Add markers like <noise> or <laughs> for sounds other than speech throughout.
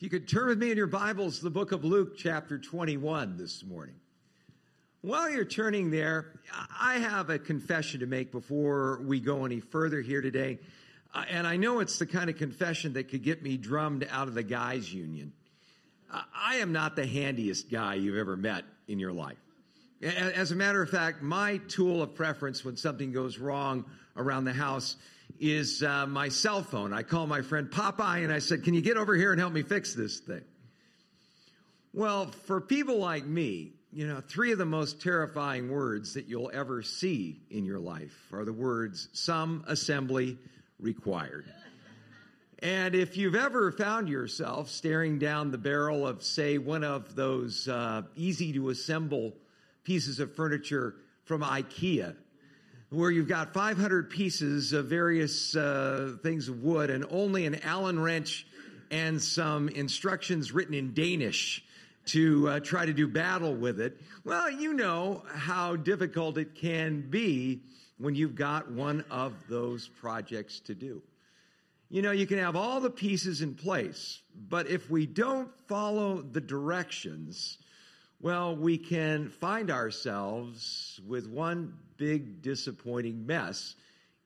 If you could turn with me in your Bibles the book of Luke, chapter 21, this morning. While you're turning there, I have a confession to make before we go any further here today. Uh, and I know it's the kind of confession that could get me drummed out of the guys' union. Uh, I am not the handiest guy you've ever met in your life. As a matter of fact, my tool of preference when something goes wrong around the house is uh, my cell phone. I call my friend Popeye and I said, Can you get over here and help me fix this thing? Well, for people like me, you know, three of the most terrifying words that you'll ever see in your life are the words some assembly required. And if you've ever found yourself staring down the barrel of, say, one of those uh, easy to assemble pieces of furniture from IKEA, where you've got 500 pieces of various uh, things of wood and only an Allen wrench and some instructions written in Danish to uh, try to do battle with it. Well, you know how difficult it can be when you've got one of those projects to do. You know, you can have all the pieces in place, but if we don't follow the directions, well, we can find ourselves with one big disappointing mess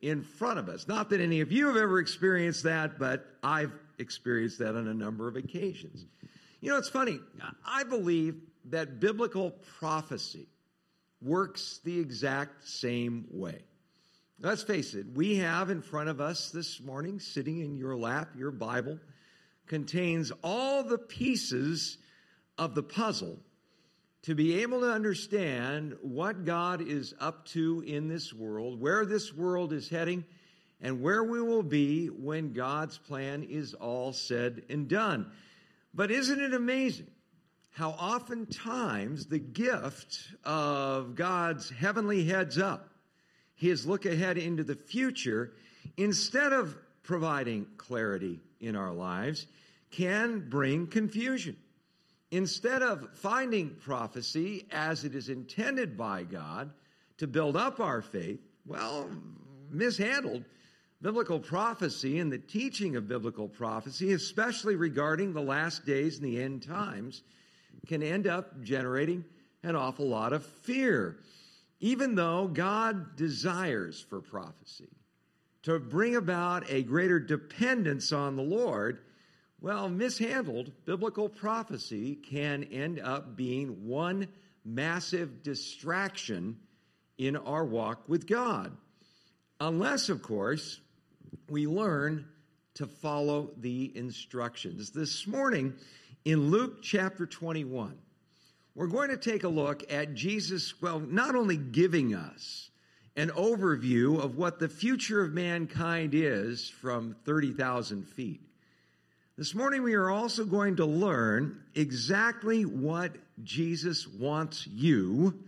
in front of us. Not that any of you have ever experienced that, but I've experienced that on a number of occasions. You know, it's funny. I believe that biblical prophecy works the exact same way. Let's face it, we have in front of us this morning, sitting in your lap, your Bible, contains all the pieces of the puzzle to be able to understand what God is up to in this world, where this world is heading, and where we will be when God's plan is all said and done. But isn't it amazing how oftentimes the gift of God's heavenly heads up, his look ahead into the future, instead of providing clarity in our lives, can bring confusion. Instead of finding prophecy as it is intended by God to build up our faith, well, mishandled biblical prophecy and the teaching of biblical prophecy, especially regarding the last days and the end times, can end up generating an awful lot of fear. Even though God desires for prophecy to bring about a greater dependence on the Lord, well, mishandled, biblical prophecy can end up being one massive distraction in our walk with God. Unless, of course, we learn to follow the instructions. This morning in Luke chapter 21, we're going to take a look at Jesus, well, not only giving us an overview of what the future of mankind is from 30,000 feet, this morning, we are also going to learn exactly what Jesus wants you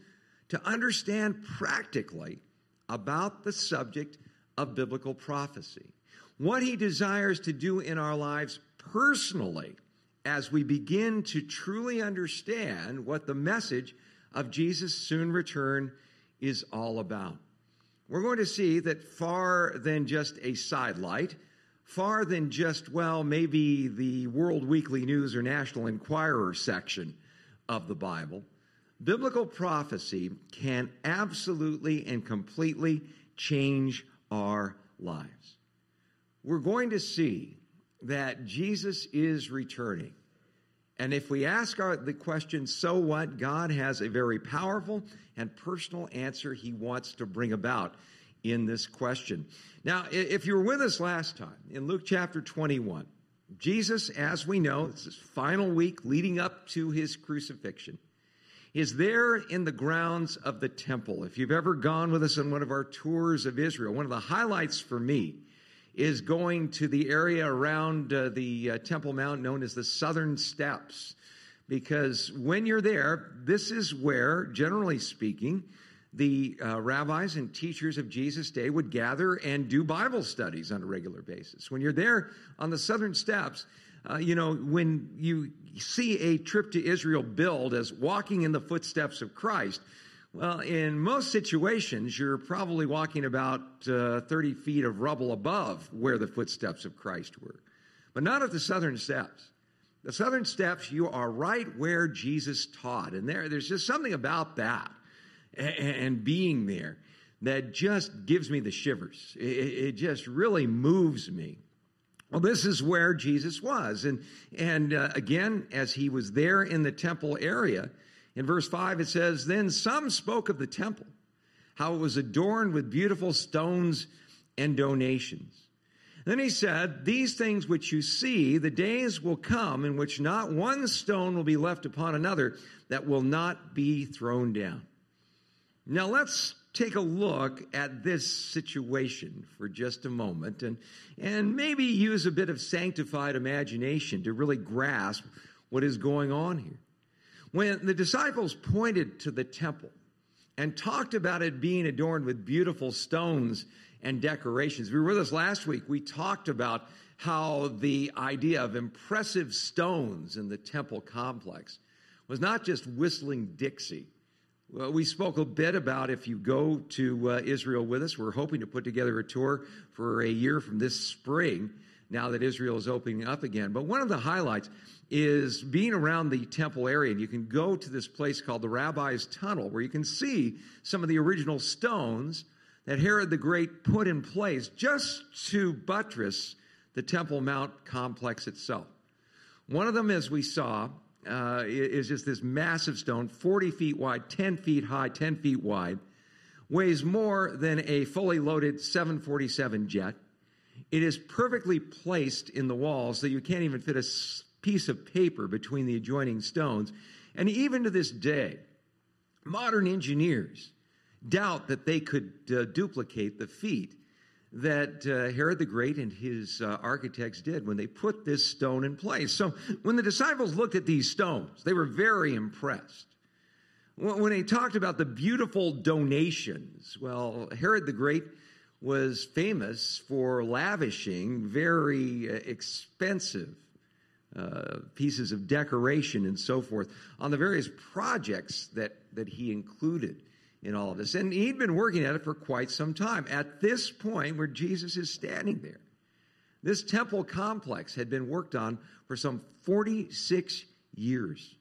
to understand practically about the subject of biblical prophecy. What he desires to do in our lives personally as we begin to truly understand what the message of Jesus' soon return is all about. We're going to see that far than just a sidelight, far than just, well, maybe the World Weekly News or National Enquirer section of the Bible. Biblical prophecy can absolutely and completely change our lives. We're going to see that Jesus is returning. And if we ask our, the question, so what? God has a very powerful and personal answer he wants to bring about in this question. Now, if you were with us last time in Luke chapter 21, Jesus, as we know, it's his final week leading up to his crucifixion, is there in the grounds of the temple. If you've ever gone with us on one of our tours of Israel, one of the highlights for me is going to the area around uh, the uh, Temple Mount known as the Southern Steps. Because when you're there, this is where, generally speaking, the uh, rabbis and teachers of Jesus' day would gather and do Bible studies on a regular basis. When you're there on the southern steps, uh, you know, when you see a trip to Israel billed as walking in the footsteps of Christ, well, in most situations, you're probably walking about uh, 30 feet of rubble above where the footsteps of Christ were. But not at the southern steps. The southern steps, you are right where Jesus taught. And there, there's just something about that and, being there that just gives me the shivers. It, it just really moves me. Well, this is where Jesus was. And, and uh, again, as he was there in the temple area, in verse 5 it says, Then some spoke of the temple, how it was adorned with beautiful stones and donations. Then he said, These things which you see, the days will come in which not one stone will be left upon another that will not be thrown down. Now let's take a look at this situation for just a moment and, and maybe use a bit of sanctified imagination to really grasp what is going on here. When the disciples pointed to the temple and talked about it being adorned with beautiful stones and decorations, we were with us last week. We talked about how the idea of impressive stones in the temple complex was not just whistling Dixie well, we spoke a bit about if you go to uh, Israel with us, we're hoping to put together a tour for a year from this spring now that Israel is opening up again. But one of the highlights is being around the temple area. And you can go to this place called the Rabbi's Tunnel where you can see some of the original stones that Herod the Great put in place just to buttress the Temple Mount complex itself. One of them, as we saw, uh, is just this massive stone, 40 feet wide, 10 feet high, 10 feet wide, weighs more than a fully loaded 747 jet. It is perfectly placed in the wall so you can't even fit a piece of paper between the adjoining stones. And even to this day, modern engineers doubt that they could uh, duplicate the feat that uh, Herod the Great and his uh, architects did when they put this stone in place. So when the disciples looked at these stones, they were very impressed. When they talked about the beautiful donations, well, Herod the Great was famous for lavishing very uh, expensive uh, pieces of decoration and so forth on the various projects that, that he included in all of this. And he'd been working at it for quite some time. At this point, where Jesus is standing there, this temple complex had been worked on for some 46 years.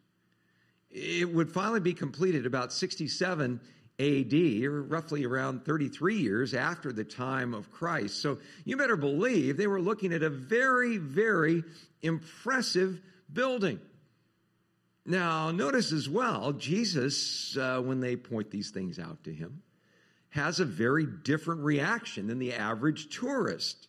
It would finally be completed about 67 AD, or roughly around 33 years after the time of Christ. So you better believe they were looking at a very, very impressive building. Now, notice as well, Jesus, uh, when they point these things out to him, has a very different reaction than the average tourist.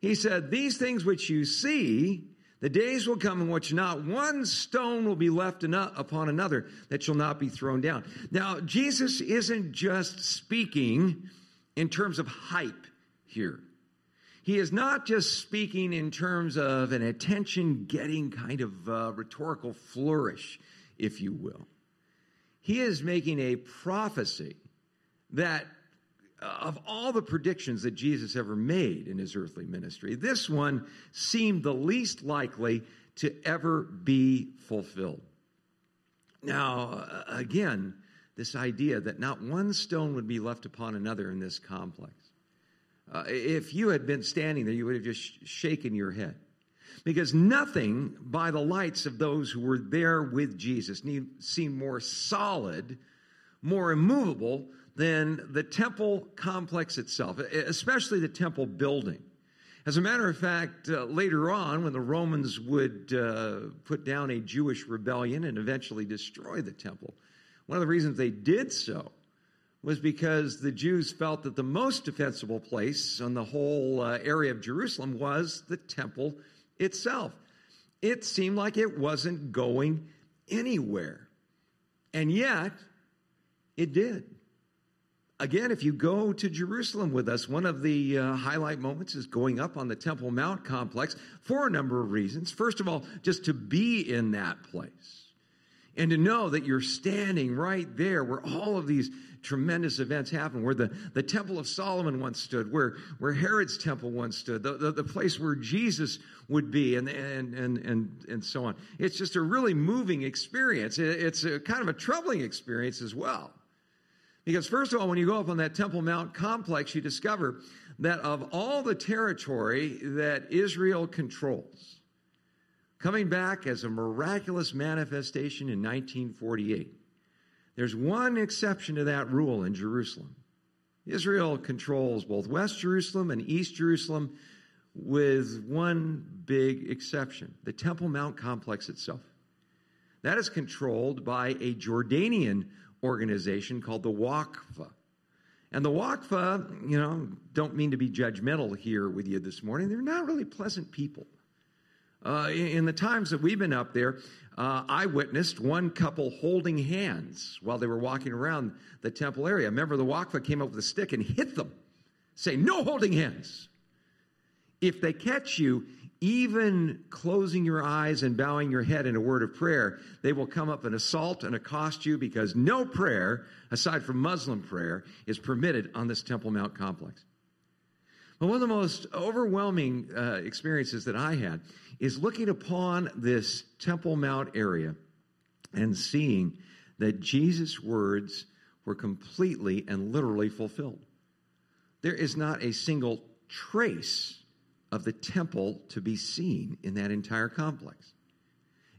He said, These things which you see, the days will come in which not one stone will be left upon another that shall not be thrown down. Now, Jesus isn't just speaking in terms of hype here. He is not just speaking in terms of an attention getting kind of uh, rhetorical flourish, if you will. He is making a prophecy that uh, of all the predictions that Jesus ever made in his earthly ministry, this one seemed the least likely to ever be fulfilled. Now, uh, again, this idea that not one stone would be left upon another in this complex. Uh, if you had been standing there, you would have just shaken your head. Because nothing by the lights of those who were there with Jesus seemed more solid, more immovable than the temple complex itself, especially the temple building. As a matter of fact, uh, later on, when the Romans would uh, put down a Jewish rebellion and eventually destroy the temple, one of the reasons they did so was because the Jews felt that the most defensible place on the whole uh, area of Jerusalem was the temple itself. It seemed like it wasn't going anywhere. And yet, it did. Again, if you go to Jerusalem with us, one of the uh, highlight moments is going up on the Temple Mount complex for a number of reasons. First of all, just to be in that place and to know that you're standing right there where all of these tremendous events happen, where the, the Temple of Solomon once stood, where, where Herod's temple once stood, the, the, the place where Jesus would be, and, and, and, and, and so on. It's just a really moving experience. It's a kind of a troubling experience as well. Because, first of all, when you go up on that Temple Mount complex, you discover that of all the territory that Israel controls, coming back as a miraculous manifestation in 1948. There's one exception to that rule in Jerusalem. Israel controls both West Jerusalem and East Jerusalem with one big exception the Temple Mount complex itself. That is controlled by a Jordanian organization called the Waqfa. And the Waqfa, you know, don't mean to be judgmental here with you this morning. They're not really pleasant people. Uh, in, the times that we've been up there, uh, I witnessed one couple holding hands while they were walking around the temple area. A member of the Waqfa came up with a stick and hit them, saying, No holding hands. If they catch you, even closing your eyes and bowing your head in a word of prayer, they will come up and assault and accost you because no prayer, aside from Muslim prayer, is permitted on this Temple Mount complex. But one of the most overwhelming uh, experiences that I had is looking upon this Temple Mount area and seeing that Jesus' words were completely and literally fulfilled. There is not a single trace of the temple to be seen in that entire complex.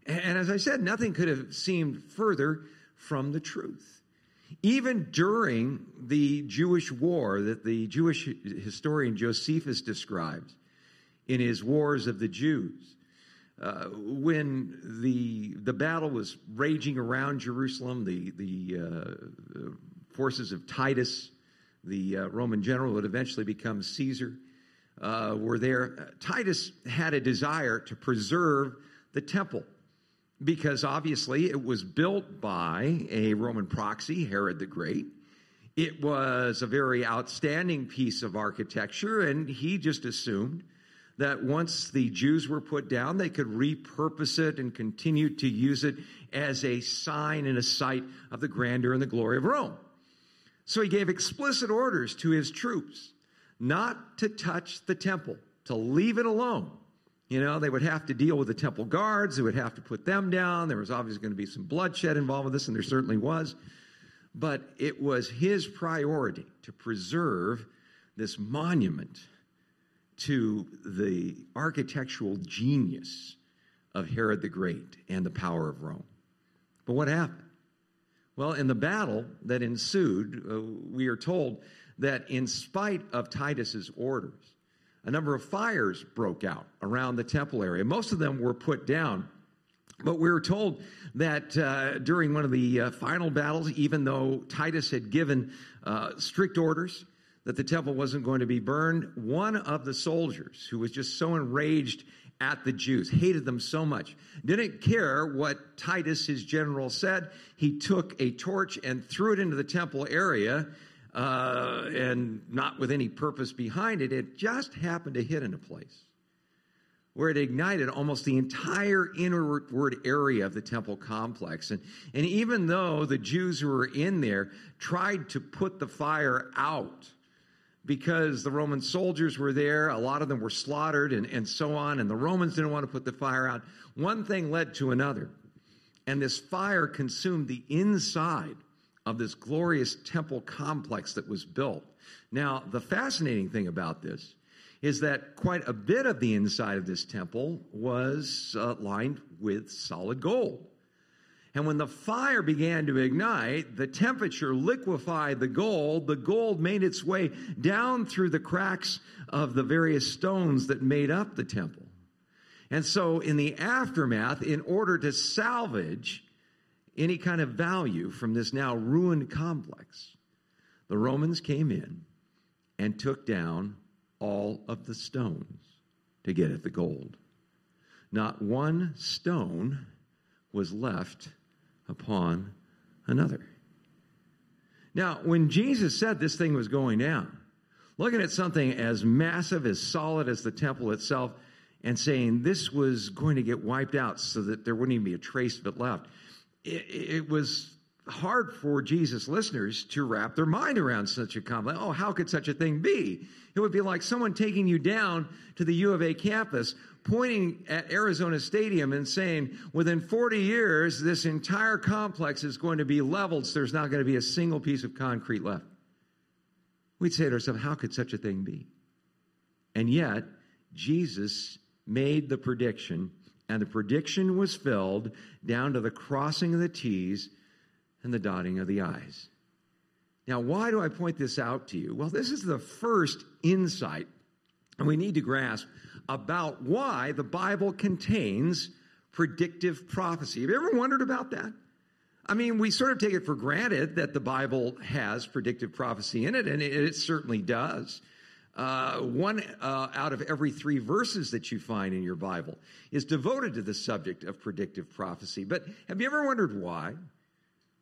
And as I said, nothing could have seemed further from the truth. Even during the Jewish war that the Jewish historian Josephus describes in his Wars of the Jews, uh, when the the battle was raging around Jerusalem, the the uh, forces of Titus, the uh, Roman general, would eventually become Caesar, uh, were there. Titus had a desire to preserve the temple because obviously it was built by a Roman proxy, Herod the Great. It was a very outstanding piece of architecture, and he just assumed that once the Jews were put down, they could repurpose it and continue to use it as a sign and a sight of the grandeur and the glory of Rome. So he gave explicit orders to his troops not to touch the temple, to leave it alone. You know, they would have to deal with the temple guards, they would have to put them down. There was obviously going to be some bloodshed involved with this, and there certainly was. But it was his priority to preserve this monument to the architectural genius of Herod the Great and the power of Rome. But what happened? Well, in the battle that ensued, uh, we are told that in spite of Titus's orders, a number of fires broke out around the temple area. Most of them were put down. But we were told that uh, during one of the uh, final battles, even though Titus had given uh, strict orders that the temple wasn't going to be burned, one of the soldiers who was just so enraged at the Jews, hated them so much, didn't care what Titus, his general, said. He took a torch and threw it into the temple area uh, and not with any purpose behind it. It just happened to hit in a place where it ignited almost the entire inward area of the temple complex. And, and even though the Jews who were in there tried to put the fire out, because the Roman soldiers were there. A lot of them were slaughtered and, and so on. And the Romans didn't want to put the fire out. One thing led to another. And this fire consumed the inside of this glorious temple complex that was built. Now, the fascinating thing about this is that quite a bit of the inside of this temple was uh, lined with solid gold. And when the fire began to ignite, the temperature liquefied the gold. The gold made its way down through the cracks of the various stones that made up the temple. And so, in the aftermath, in order to salvage any kind of value from this now ruined complex, the Romans came in and took down all of the stones to get at the gold. Not one stone was left upon another. Now, when Jesus said this thing was going down, looking at something as massive, as solid as the temple itself, and saying this was going to get wiped out so that there wouldn't even be a trace of it left, it, it was hard for Jesus listeners to wrap their mind around such a comment. Oh, how could such a thing be? It would be like someone taking you down to the U of A campus, pointing at Arizona Stadium and saying, within 40 years, this entire complex is going to be leveled, so there's not going to be a single piece of concrete left. We'd say to ourselves, how could such a thing be? And yet, Jesus made the prediction And the prediction was filled down to the crossing of the T's and the dotting of the I's. Now, why do I point this out to you? Well, this is the first insight, we need to grasp about why the Bible contains predictive prophecy. Have you ever wondered about that? I mean, we sort of take it for granted that the Bible has predictive prophecy in it, and it, it certainly does. Uh, one uh, out of every three verses that you find in your Bible is devoted to the subject of predictive prophecy. But have you ever wondered why?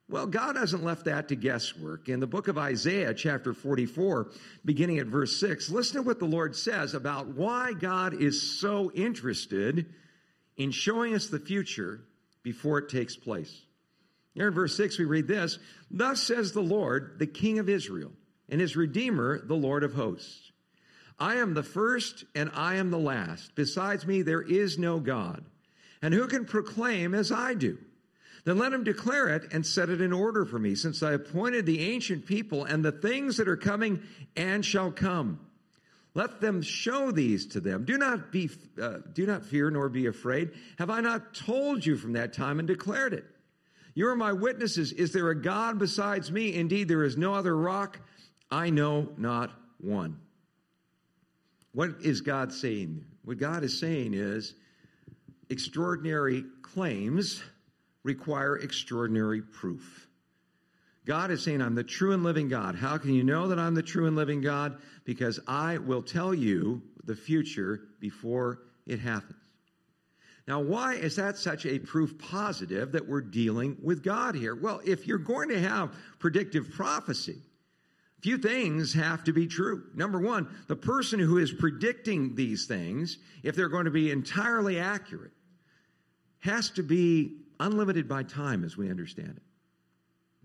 Well, God hasn't left that to guesswork. In the book of Isaiah, chapter 44, beginning at verse 6, listen to what the Lord says about why God is so interested in showing us the future before it takes place. Here in verse 6, we read this Thus says the Lord, the King of Israel, and his Redeemer, the Lord of hosts. I am the first and I am the last. Besides me, there is no God. And who can proclaim as I do? Then let him declare it and set it in order for me, since I appointed the ancient people and the things that are coming and shall come. Let them show these to them. Do not be, uh, do not fear nor be afraid. Have I not told you from that time and declared it? You are my witnesses. Is there a God besides me? Indeed, there is no other rock. I know not one. What is God saying? What God is saying is extraordinary claims require extraordinary proof. God is saying, I'm the true and living God. How can you know that I'm the true and living God? Because I will tell you the future before it happens. Now, why is that such a proof positive that we're dealing with God here? Well, if you're going to have predictive prophecy, a few things have to be true. Number one, the person who is predicting these things, if they're going to be entirely accurate, has to be unlimited by time as we understand it.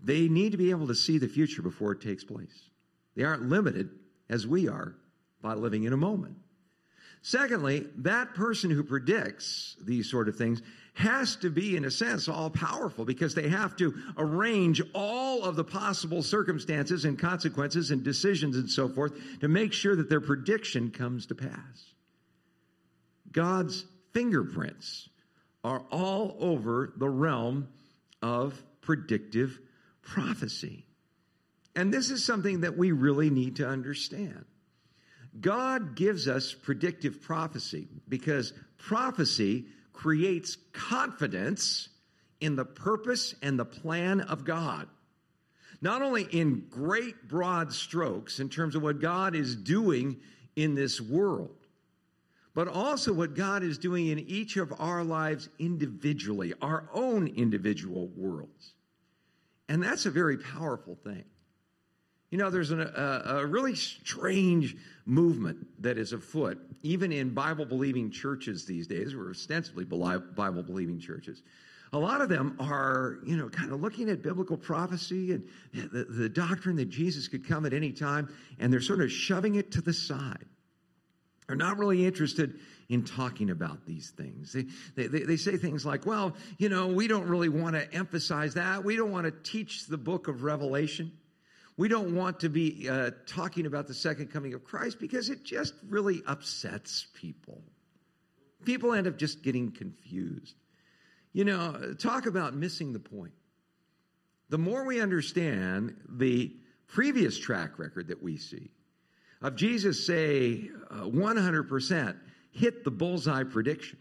They need to be able to see the future before it takes place. They aren't limited, as we are, by living in a moment. Secondly, that person who predicts these sort of things has to be, in a sense, all powerful because they have to arrange all of the possible circumstances and consequences and decisions and so forth to make sure that their prediction comes to pass. God's fingerprints are all over the realm of predictive prophecy. And this is something that we really need to understand. God gives us predictive prophecy because prophecy creates confidence in the purpose and the plan of God. Not only in great broad strokes in terms of what God is doing in this world, but also what God is doing in each of our lives individually, our own individual worlds. And that's a very powerful thing. You know, there's an, a, a really strange movement that is afoot, even in Bible believing churches these days, or ostensibly Bible believing churches. A lot of them are, you know, kind of looking at biblical prophecy and the, the doctrine that Jesus could come at any time, and they're sort of shoving it to the side. They're not really interested in talking about these things. They, they, they, say things like, well, you know, we don't really want to emphasize that. We don't want to teach the book of Revelation. We don't want to be uh, talking about the second coming of Christ because it just really upsets people. People end up just getting confused. You know, talk about missing the point. The more we understand the previous track record that we see of Jesus say uh, 100% hit the bullseye prediction,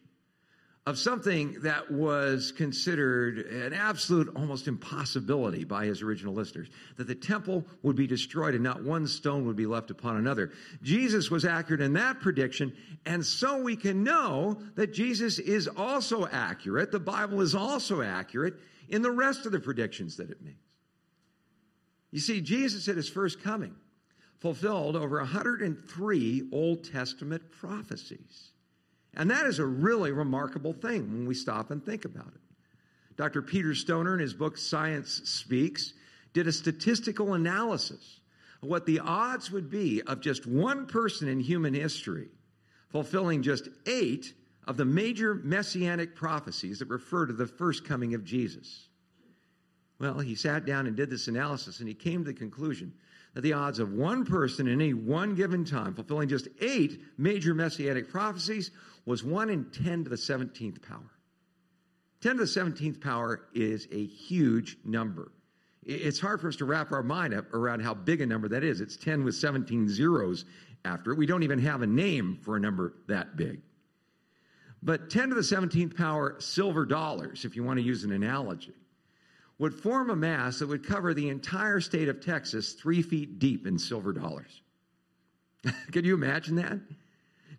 of something that was considered an absolute almost impossibility by his original listeners that the temple would be destroyed and not one stone would be left upon another. Jesus was accurate in that prediction, and so we can know that Jesus is also accurate. The Bible is also accurate in the rest of the predictions that it makes. You see, Jesus at his first coming fulfilled over 103 Old Testament prophecies. And that is a really remarkable thing when we stop and think about it. Dr. Peter Stoner, in his book Science Speaks, did a statistical analysis of what the odds would be of just one person in human history fulfilling just eight of the major messianic prophecies that refer to the first coming of Jesus. Well, he sat down and did this analysis and he came to the conclusion that the odds of one person in any one given time fulfilling just eight major messianic prophecies was 1 in 10 to the 17th power. 10 to the 17th power is a huge number. It's hard for us to wrap our mind up around how big a number that is. It's 10 with 17 zeros after it. We don't even have a name for a number that big. But 10 to the 17th power silver dollars, if you want to use an analogy, would form a mass that would cover the entire state of Texas three feet deep in silver dollars. <laughs> could you imagine that?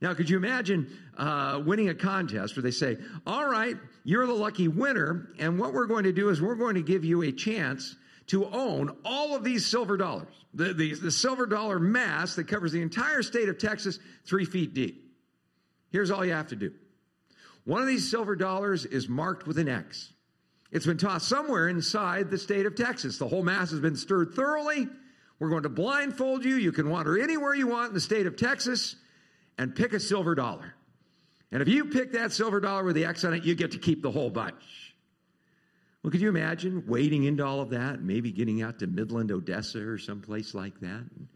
Now, could you imagine uh, winning a contest where they say, All right, you're the lucky winner, and what we're going to do is we're going to give you a chance to own all of these silver dollars, the, the, the silver dollar mass that covers the entire state of Texas three feet deep. Here's all you have to do one of these silver dollars is marked with an X. It's been tossed somewhere inside the state of Texas. The whole mass has been stirred thoroughly. We're going to blindfold you. You can wander anywhere you want in the state of Texas and pick a silver dollar. And if you pick that silver dollar with the X on it, you get to keep the whole bunch. Well, could you imagine wading into all of that, maybe getting out to Midland, Odessa, or someplace like that, and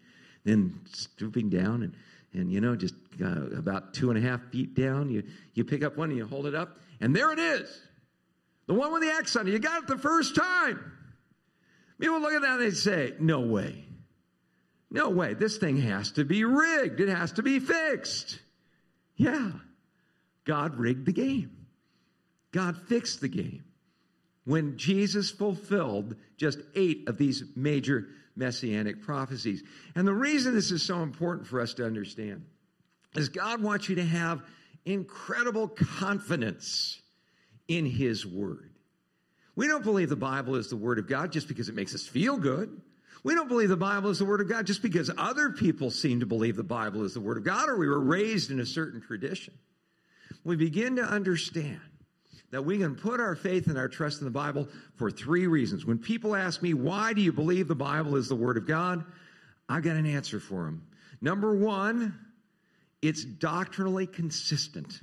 then stooping down and, and you know, just uh, about two and a half feet down, you, you pick up one and you hold it up, and there it is. The one with the X on it. You got it the first time. People look at that and they say, no way. No way. This thing has to be rigged. It has to be fixed. Yeah. God rigged the game. God fixed the game when Jesus fulfilled just eight of these major messianic prophecies. And the reason this is so important for us to understand is God wants you to have incredible confidence in His Word. We don't believe the Bible is the Word of God just because it makes us feel good. We don't believe the Bible is the Word of God just because other people seem to believe the Bible is the Word of God or we were raised in a certain tradition. We begin to understand that we can put our faith and our trust in the Bible for three reasons. When people ask me, why do you believe the Bible is the Word of God? I got an answer for them. Number one, it's doctrinally consistent.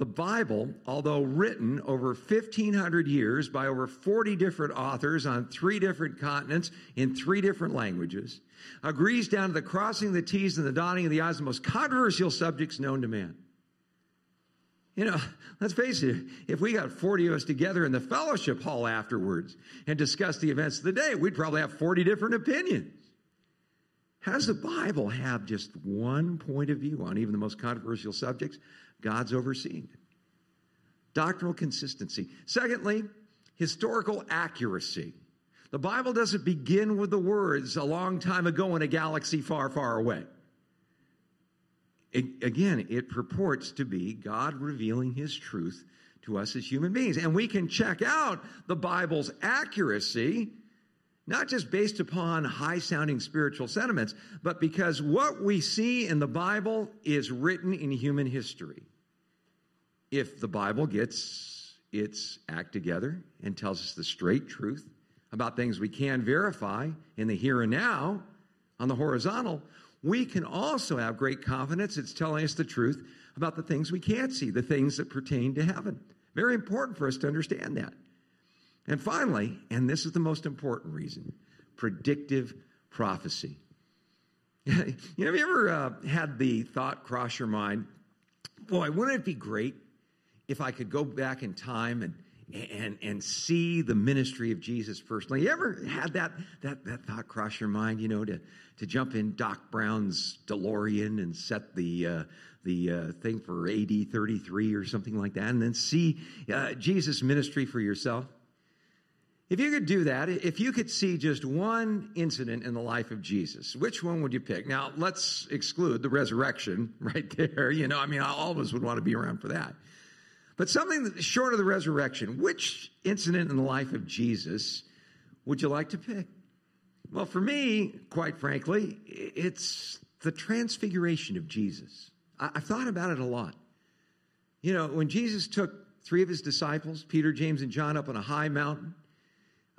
The Bible, although written over 1,500 years by over 40 different authors on three different continents in three different languages, agrees down to the crossing the T's and the dotting of the I's, the most controversial subjects known to man. You know, let's face it, if we got 40 of us together in the fellowship hall afterwards and discussed the events of the day, we'd probably have 40 different opinions. How does the Bible have just one point of view on even the most controversial subjects? God's overseeing it. Doctrinal consistency. Secondly, historical accuracy. The Bible doesn't begin with the words a long time ago in a galaxy far, far away. It, again, it purports to be God revealing his truth to us as human beings. And we can check out the Bible's accuracy, not just based upon high sounding spiritual sentiments, but because what we see in the Bible is written in human history. If the Bible gets its act together and tells us the straight truth about things we can verify in the here and now on the horizontal, we can also have great confidence it's telling us the truth about the things we can't see, the things that pertain to heaven. Very important for us to understand that. And finally, and this is the most important reason predictive prophecy. <laughs> you know, have you ever uh, had the thought cross your mind, boy, wouldn't it be great if I could go back in time and and and see the ministry of Jesus personally. You ever had that that that thought cross your mind? You know, to to jump in Doc Brown's DeLorean and set the uh, the uh, thing for AD thirty three or something like that, and then see uh, Jesus' ministry for yourself. If you could do that, if you could see just one incident in the life of Jesus, which one would you pick? Now, let's exclude the resurrection <laughs> right there. You know, I mean, all of us would want to be around for that. But something short of the resurrection, which incident in the life of Jesus would you like to pick? Well, for me, quite frankly, it's the transfiguration of Jesus. I've thought about it a lot. You know, when Jesus took three of his disciples, Peter, James, and John, up on a high mountain,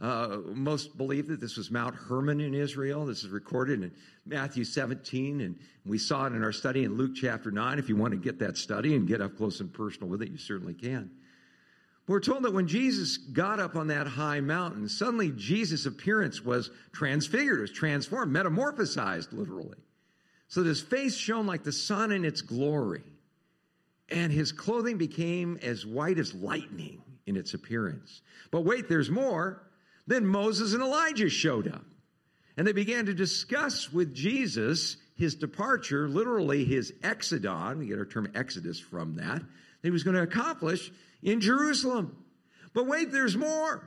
uh, most believe that this was Mount Hermon in Israel. This is recorded in Matthew 17, and we saw it in our study in Luke chapter 9. If you want to get that study and get up close and personal with it, you certainly can. We're told that when Jesus got up on that high mountain, suddenly Jesus' appearance was transfigured, was transformed, metamorphosized, literally. So that his face shone like the sun in its glory, and his clothing became as white as lightning in its appearance. But wait, there's more. Then Moses and Elijah showed up. And they began to discuss with Jesus his departure, literally his exodon. We get our term exodus from that. That he was going to accomplish in Jerusalem. But wait, there's more.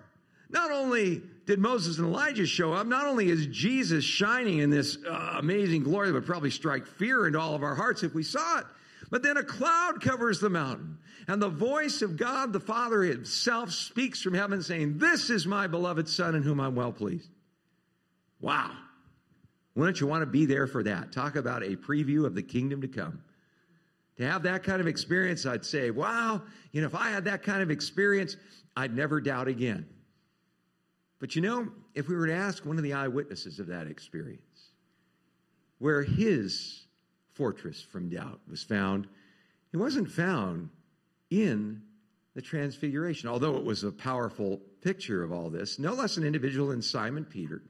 Not only did Moses and Elijah show up, not only is Jesus shining in this uh, amazing glory that would probably strike fear into all of our hearts if we saw it, but then a cloud covers the mountain, and the voice of God the Father himself speaks from heaven saying, This is my beloved Son in whom I'm well pleased. Wow. Wouldn't you want to be there for that? Talk about a preview of the kingdom to come. To have that kind of experience, I'd say, wow, you know, if I had that kind of experience, I'd never doubt again. But you know, if we were to ask one of the eyewitnesses of that experience, where his fortress from doubt was found, it wasn't found in the transfiguration, although it was a powerful picture of all this. No less an individual than Simon Peter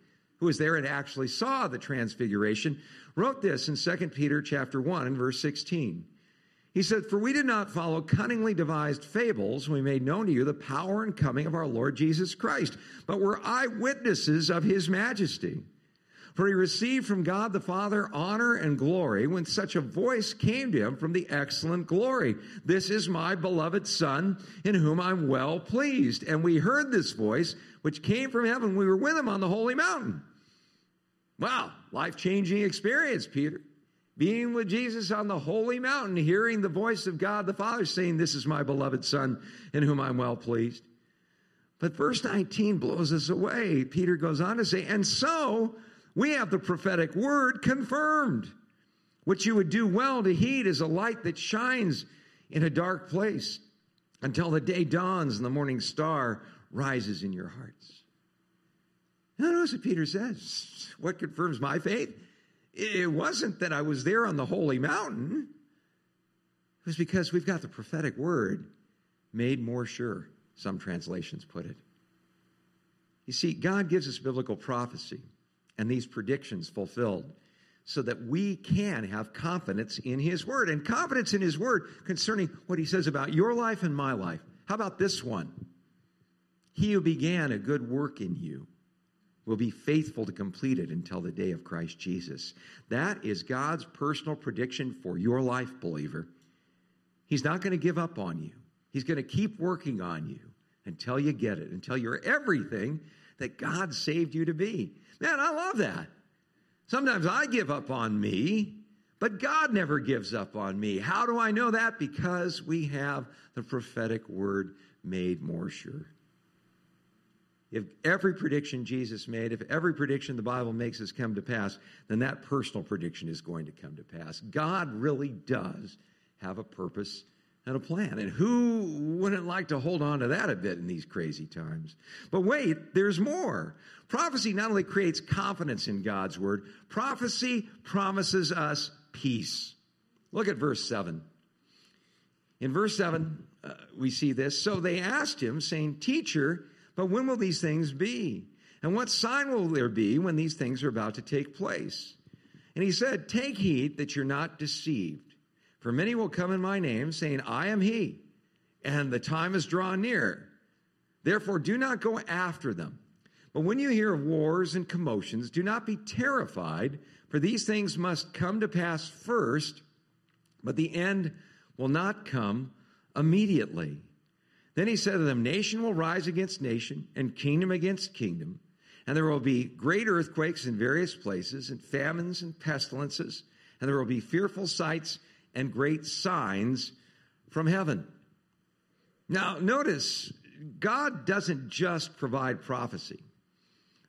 who was there and actually saw the transfiguration, wrote this in 2 Peter chapter 1 and verse 16. He said, For we did not follow cunningly devised fables when we made known to you the power and coming of our Lord Jesus Christ, but were eyewitnesses of his majesty. For he received from God the Father honor and glory when such a voice came to him from the excellent glory. This is my beloved Son, in whom I'm well pleased. And we heard this voice, which came from heaven. We were with him on the holy mountain. Wow, life changing experience, Peter. Being with Jesus on the holy mountain, hearing the voice of God the Father saying, This is my beloved Son in whom I'm well pleased. But verse 19 blows us away. Peter goes on to say, And so we have the prophetic word confirmed, which you would do well to heed as a light that shines in a dark place until the day dawns and the morning star rises in your hearts. Now, notice what Peter says. What confirms my faith? It wasn't that I was there on the holy mountain. It was because we've got the prophetic word made more sure, some translations put it. You see, God gives us biblical prophecy and these predictions fulfilled so that we can have confidence in His Word and confidence in His Word concerning what He says about your life and my life. How about this one? He who began a good work in you will be faithful to complete it until the day of Christ Jesus. That is God's personal prediction for your life, believer. He's not going to give up on you, He's going to keep working on you until you get it, until you're everything that God saved you to be. Man, I love that. Sometimes I give up on me, but God never gives up on me. How do I know that? Because we have the prophetic word made more sure. If every prediction Jesus made, if every prediction the Bible makes has come to pass, then that personal prediction is going to come to pass. God really does have a purpose and a plan. And who wouldn't like to hold on to that a bit in these crazy times? But wait, there's more. Prophecy not only creates confidence in God's word, prophecy promises us peace. Look at verse 7. In verse 7, uh, we see this. So they asked him, saying, Teacher, but when will these things be? And what sign will there be when these things are about to take place? And he said, Take heed that you're not deceived. For many will come in my name, saying, I am he, and the time is drawn near. Therefore, do not go after them. But when you hear of wars and commotions, do not be terrified, for these things must come to pass first, but the end will not come immediately. Then he said to them, Nation will rise against nation, and kingdom against kingdom. And there will be great earthquakes in various places, and famines and pestilences, and there will be fearful sights and great signs from heaven. Now, notice, God doesn't just provide prophecy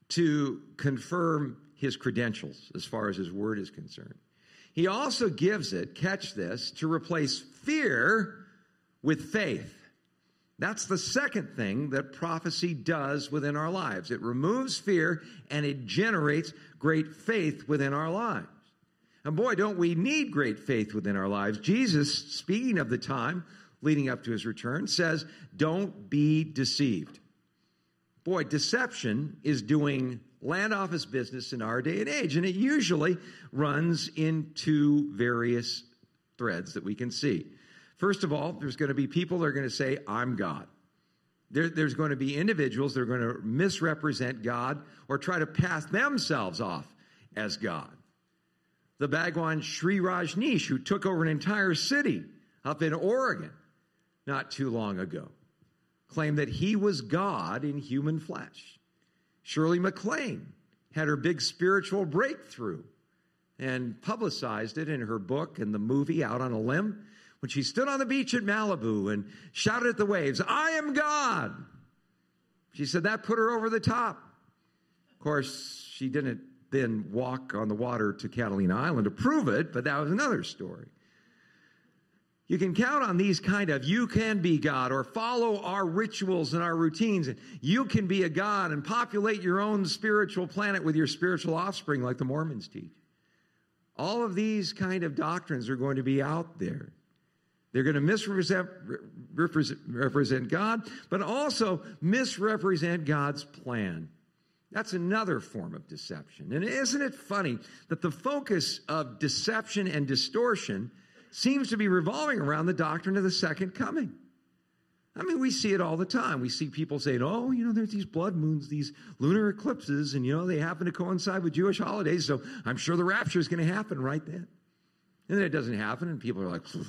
to confirm his credentials as far as his word is concerned. He also gives it, catch this, to replace fear with faith. That's the second thing that prophecy does within our lives. It removes fear and it generates great faith within our lives. And boy, don't we need great faith within our lives. Jesus, speaking of the time leading up to his return, says, Don't be deceived. Boy, deception is doing land office business in our day and age, and it usually runs into various threads that we can see. First of all, there's going to be people that are going to say, I'm God. There, there's going to be individuals that are going to misrepresent God or try to pass themselves off as God. The Bhagwan Shree Rajneesh, who took over an entire city up in Oregon not too long ago, claimed that he was God in human flesh. Shirley MacLaine had her big spiritual breakthrough and publicized it in her book and the movie Out on a Limb when she stood on the beach at Malibu and shouted at the waves, I am God. She said that put her over the top. Of course, she didn't then walk on the water to Catalina Island to prove it, but that was another story. You can count on these kind of, you can be God, or follow our rituals and our routines. And you can be a God and populate your own spiritual planet with your spiritual offspring, like the Mormons teach. All of these kind of doctrines are going to be out there. They're going to misrepresent represent God, but also misrepresent God's plan. That's another form of deception. And isn't it funny that the focus of deception and distortion seems to be revolving around the doctrine of the second coming? I mean, we see it all the time. We see people saying, oh, you know, there's these blood moons, these lunar eclipses, and, you know, they happen to coincide with Jewish holidays, so I'm sure the rapture is going to happen right then. And then it doesn't happen, and people are like, Phew.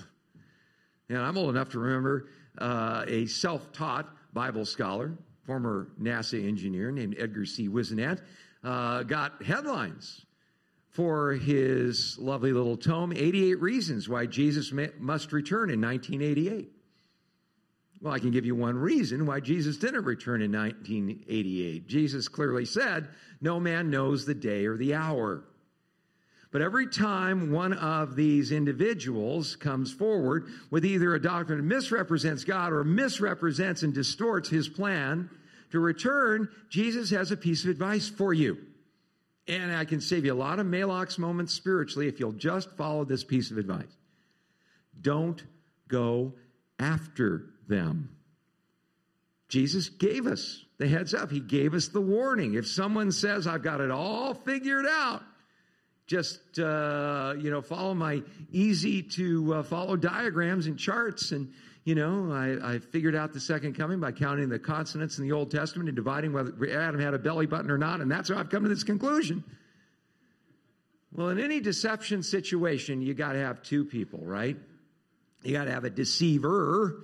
and I'm old enough to remember uh, a self taught Bible scholar, former NASA engineer named Edgar C. Whisenant, uh, got headlines for his lovely little tome, 88 Reasons Why Jesus Must Return in 1988. Well, I can give you one reason why Jesus didn't return in 1988. Jesus clearly said, No man knows the day or the hour. But every time one of these individuals comes forward with either a doctrine that misrepresents God or misrepresents and distorts his plan to return, Jesus has a piece of advice for you. And I can save you a lot of Maalox moments spiritually if you'll just follow this piece of advice. Don't go after them. Jesus gave us the heads up. He gave us the warning. If someone says, I've got it all figured out, just, uh, you know, follow my easy to uh, follow diagrams and charts. And, you know, I, I, figured out the second coming by counting the consonants in the Old Testament and dividing whether Adam had a belly button or not. And that's how I've come to this conclusion. Well, in any deception situation, you got to have two people, right? You got to have a deceiver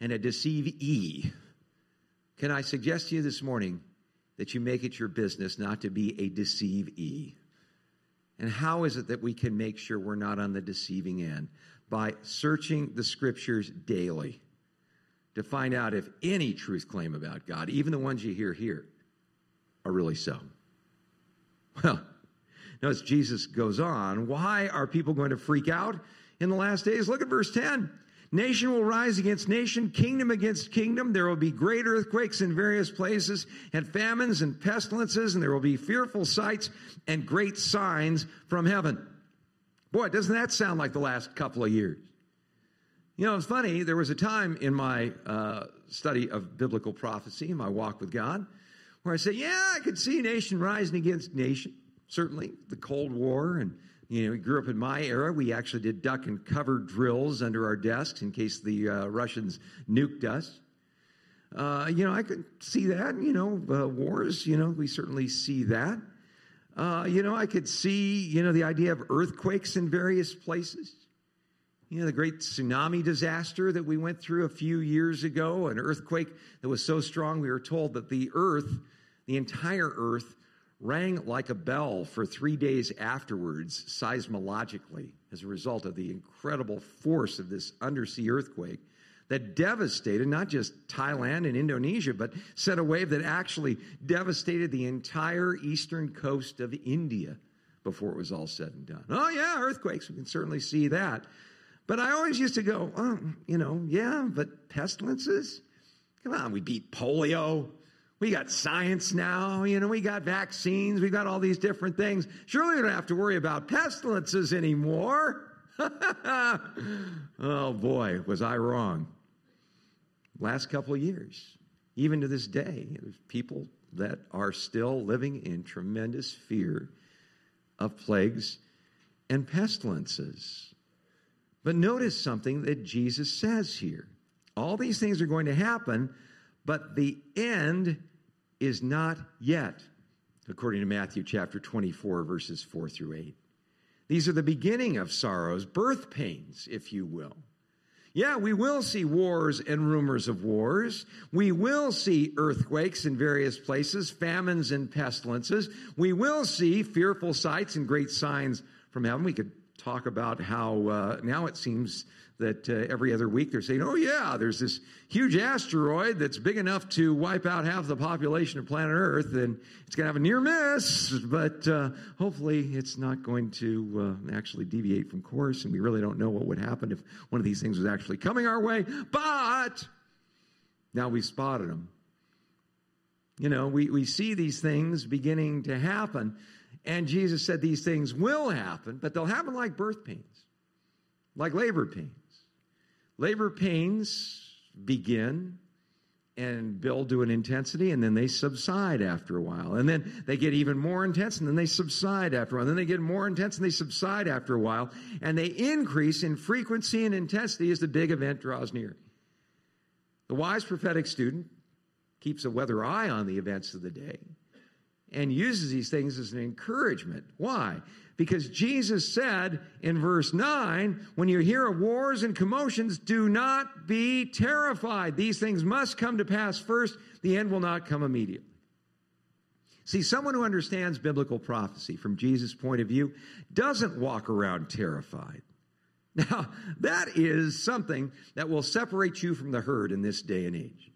and a deceivee. Can I suggest to you this morning that you make it your business not to be a deceivee? And how is it that we can make sure we're not on the deceiving end? By searching the scriptures daily to find out if any truth claim about God, even the ones you hear here, are really so. Well, notice Jesus goes on. Why are people going to freak out in the last days? Look at verse 10. Nation will rise against nation, kingdom against kingdom. There will be great earthquakes in various places, and famines and pestilences, and there will be fearful sights and great signs from heaven. Boy, doesn't that sound like the last couple of years? You know, it's funny. There was a time in my uh, study of biblical prophecy, my walk with God, where I said, Yeah, I could see nation rising against nation. Certainly, the Cold War and you know, we grew up in my era. We actually did duck and cover drills under our desks in case the uh, Russians nuked us. Uh, you know, I could see that. You know, uh, wars. You know, we certainly see that. Uh, you know, I could see. You know, the idea of earthquakes in various places. You know, the great tsunami disaster that we went through a few years ago, an earthquake that was so strong we were told that the earth, the entire earth, rang like a bell for three days afterwards, seismologically, as a result of the incredible force of this undersea earthquake that devastated not just Thailand and Indonesia, but sent a wave that actually devastated the entire eastern coast of India before it was all said and done. Oh, yeah, earthquakes, we can certainly see that. But I always used to go, oh, you know, yeah, but pestilences? Come on, we beat polio. We got science now, you know, we got vaccines, we got all these different things. Surely we don't have to worry about pestilences anymore. <laughs> oh boy, was I wrong. Last couple of years, even to this day, there's people that are still living in tremendous fear of plagues and pestilences. But notice something that Jesus says here. All these things are going to happen, but the end is not yet, according to Matthew chapter 24, verses 4 through 8. These are the beginning of sorrows, birth pains, if you will. Yeah, we will see wars and rumors of wars. We will see earthquakes in various places, famines and pestilences. We will see fearful sights and great signs from heaven. We could talk about how uh, now it seems that uh, every other week they're saying, oh, yeah, there's this huge asteroid that's big enough to wipe out half the population of planet Earth, and it's going to have a near miss, but uh, hopefully it's not going to uh, actually deviate from course, and we really don't know what would happen if one of these things was actually coming our way, but now we've spotted them. You know, we, we see these things beginning to happen, and Jesus said these things will happen, but they'll happen like birth pains, like labor pains. Labor pains begin and build to an intensity and then they subside after a while. And then they get even more intense and then they subside after a while. And then they get more intense and they subside after a while. And they increase in frequency and intensity as the big event draws near. The wise prophetic student keeps a weather eye on the events of the day and uses these things as an encouragement. Why? Because Jesus said in verse 9, when you hear of wars and commotions, do not be terrified. These things must come to pass first. The end will not come immediately. See, someone who understands biblical prophecy from Jesus' point of view doesn't walk around terrified. Now, that is something that will separate you from the herd in this day and age.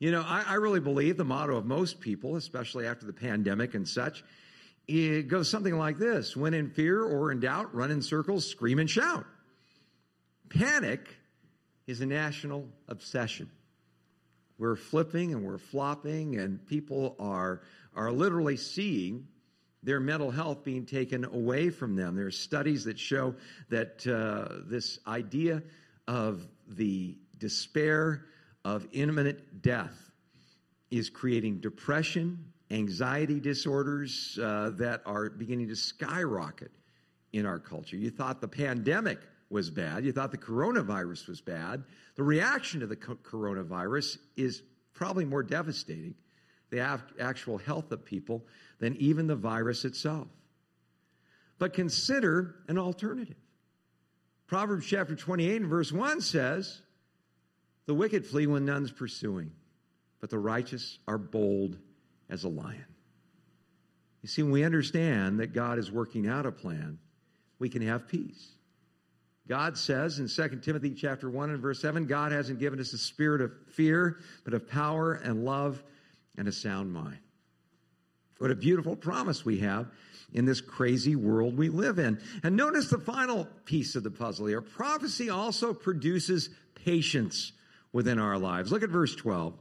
You know, I, I really believe the motto of most people, especially after the pandemic and such, it goes something like this When in fear or in doubt, run in circles, scream and shout. Panic is a national obsession. We're flipping and we're flopping, and people are, are literally seeing their mental health being taken away from them. There are studies that show that uh, this idea of the despair of imminent death is creating depression anxiety disorders uh, that are beginning to skyrocket in our culture. You thought the pandemic was bad, you thought the coronavirus was bad. The reaction to the co- coronavirus is probably more devastating, the actual health of people, than even the virus itself. But consider an alternative. Proverbs chapter 28 and verse 1 says, The wicked flee when none's pursuing, but the righteous are bold as a lion. You see, when we understand that God is working out a plan, we can have peace. God says in 2 Timothy chapter 1 and verse 7, God hasn't given us a spirit of fear, but of power and love and a sound mind. What a beautiful promise we have in this crazy world we live in. And notice the final piece of the puzzle here. Prophecy also produces patience within our lives. Look at verse 12.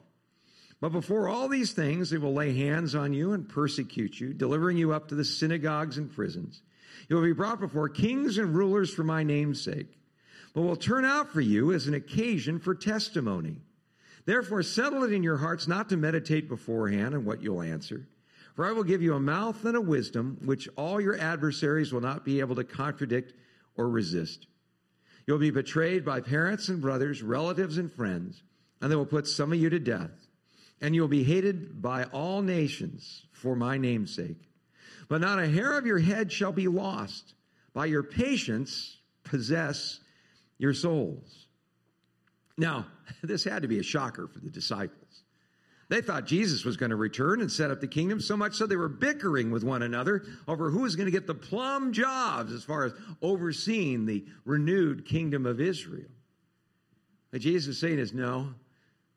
But before all these things, they will lay hands on you and persecute you, delivering you up to the synagogues and prisons. You will be brought before kings and rulers for my name's sake, but will turn out for you as an occasion for testimony. Therefore, settle it in your hearts not to meditate beforehand on what you'll answer. For I will give you a mouth and a wisdom which all your adversaries will not be able to contradict or resist. You'll be betrayed by parents and brothers, relatives and friends, and they will put some of you to death and you'll be hated by all nations for my name's sake. But not a hair of your head shall be lost. By your patience, possess your souls. Now, <laughs> this had to be a shocker for the disciples. They thought Jesus was going to return and set up the kingdom, so much so they were bickering with one another over who was going to get the plum jobs as far as overseeing the renewed kingdom of Israel. But Jesus is saying is no,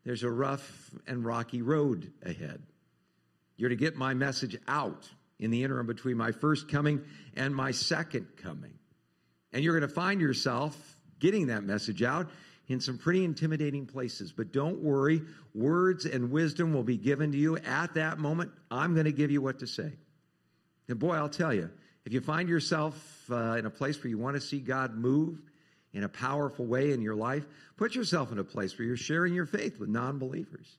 there's a rough and rocky road ahead. You're to get my message out in the interim between my first coming and my second coming. And you're going to find yourself getting that message out in some pretty intimidating places. But don't worry, words and wisdom will be given to you at that moment. I'm going to give you what to say. And boy, I'll tell you, if you find yourself uh, in a place where you want to see God move, in a powerful way in your life, put yourself in a place where you're sharing your faith with non believers.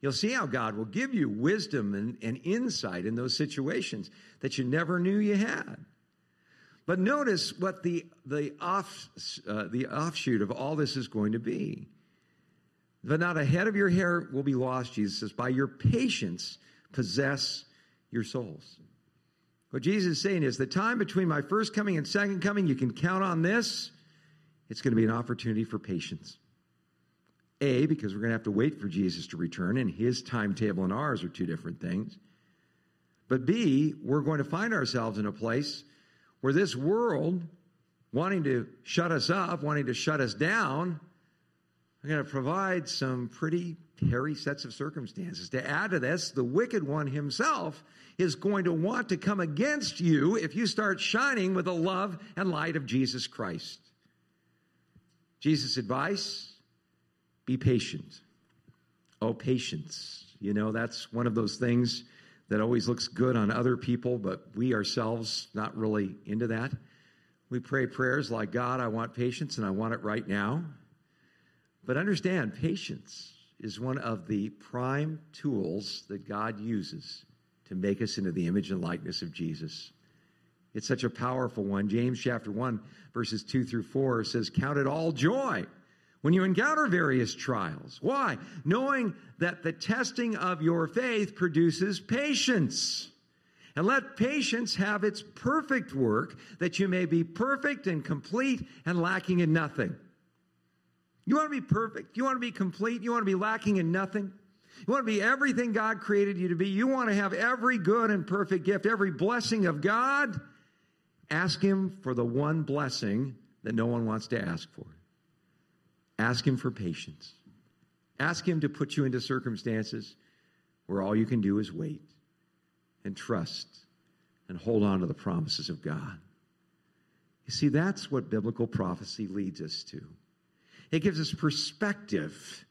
You'll see how God will give you wisdom and, and, insight in those situations that you never knew you had. But notice what the, the, off, uh, the offshoot of all this is going to be. but not a head of your hair will be lost, Jesus says. By your patience, possess your souls. What Jesus is saying is the time between my first coming and second coming, you can count on this. It's going to be an opportunity for patience. A, because we're going to have to wait for Jesus to return, and his timetable and ours are two different things. But B, we're going to find ourselves in a place where this world, wanting to shut us up, wanting to shut us down, are going to provide some pretty hairy sets of circumstances. To add to this, the wicked one himself is going to want to come against you if you start shining with the love and light of Jesus Christ. Jesus' advice be patient. Oh, patience. You know, that's one of those things that always looks good on other people, but we ourselves not really into that. We pray prayers like, God, I want patience and I want it right now. But understand, patience is one of the prime tools that God uses to make us into the image and likeness of Jesus. It's such a powerful one. James chapter 1, verses 2 through 4 says, Count it all joy when you encounter various trials. Why? Knowing that the testing of your faith produces patience. And let patience have its perfect work, that you may be perfect and complete and lacking in nothing. You want to be perfect? You want to be complete? You want to be lacking in nothing? You want to be everything God created you to be? You want to have every good and perfect gift, every blessing of God? Ask Him for the one blessing that no one wants to ask for. Ask Him for patience. Ask Him to put you into circumstances where all you can do is wait and trust and hold on to the promises of God. You see, that's what biblical prophecy leads us to. It gives us perspective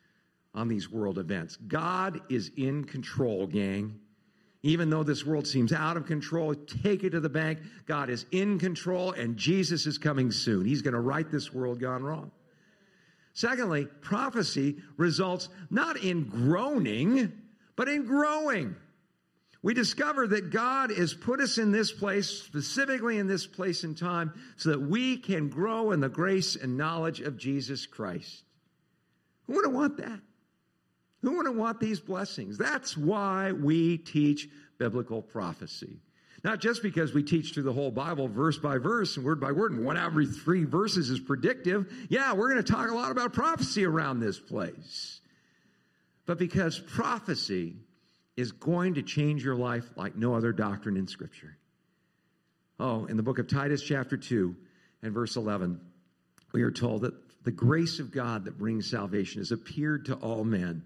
on these world events. God is in control, gang. Even though this world seems out of control, take it to the bank. God is in control and Jesus is coming soon. He's going to right this world gone wrong. Secondly, prophecy results not in groaning, but in growing. We discover that God has put us in this place, specifically in this place and time, so that we can grow in the grace and knowledge of Jesus Christ. Who wouldn't want that? Who wouldn't want these blessings? That's why we teach biblical prophecy. Not just because we teach through the whole Bible, verse by verse and word by word, and one every three verses is predictive. Yeah, we're going to talk a lot about prophecy around this place. But because prophecy is going to change your life like no other doctrine in Scripture. Oh, in the book of Titus, chapter 2 and verse 11, we are told that the grace of God that brings salvation has appeared to all men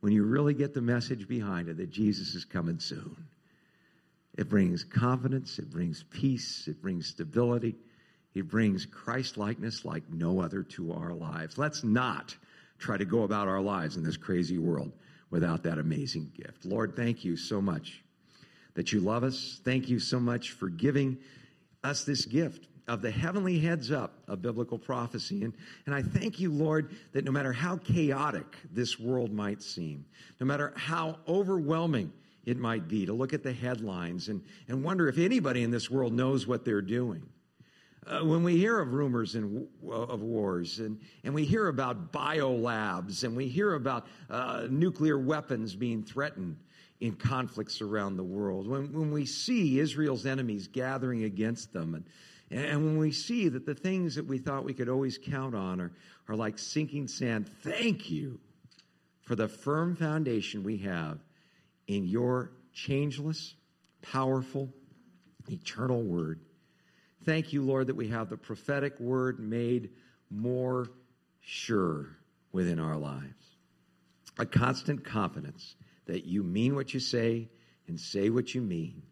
when you really get the message behind it that Jesus is coming soon. It brings confidence, it brings peace, it brings stability, it brings Christ likeness like no other to our lives. Let's not try to go about our lives in this crazy world without that amazing gift. Lord, thank you so much that you love us. Thank you so much for giving us this gift of the heavenly heads up of biblical prophecy. And, and I thank you, Lord, that no matter how chaotic this world might seem, no matter how overwhelming it might be to look at the headlines and, and wonder if anybody in this world knows what they're doing. Uh, when we hear of rumors and of wars and, and we hear about biolabs and we hear about uh, nuclear weapons being threatened in conflicts around the world, when, when we see Israel's enemies gathering against them and and when we see that the things that we thought we could always count on are, are like sinking sand, thank you for the firm foundation we have in your changeless, powerful, eternal word. Thank you, Lord, that we have the prophetic word made more sure within our lives. A constant confidence that you mean what you say and say what you mean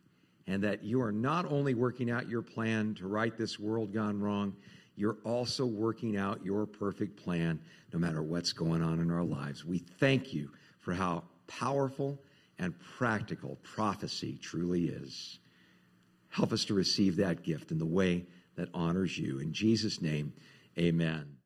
and that you are not only working out your plan to right this world gone wrong, you're also working out your perfect plan no matter what's going on in our lives. We thank you for how powerful and practical prophecy truly is. Help us to receive that gift in the way that honors you. In Jesus' name, amen.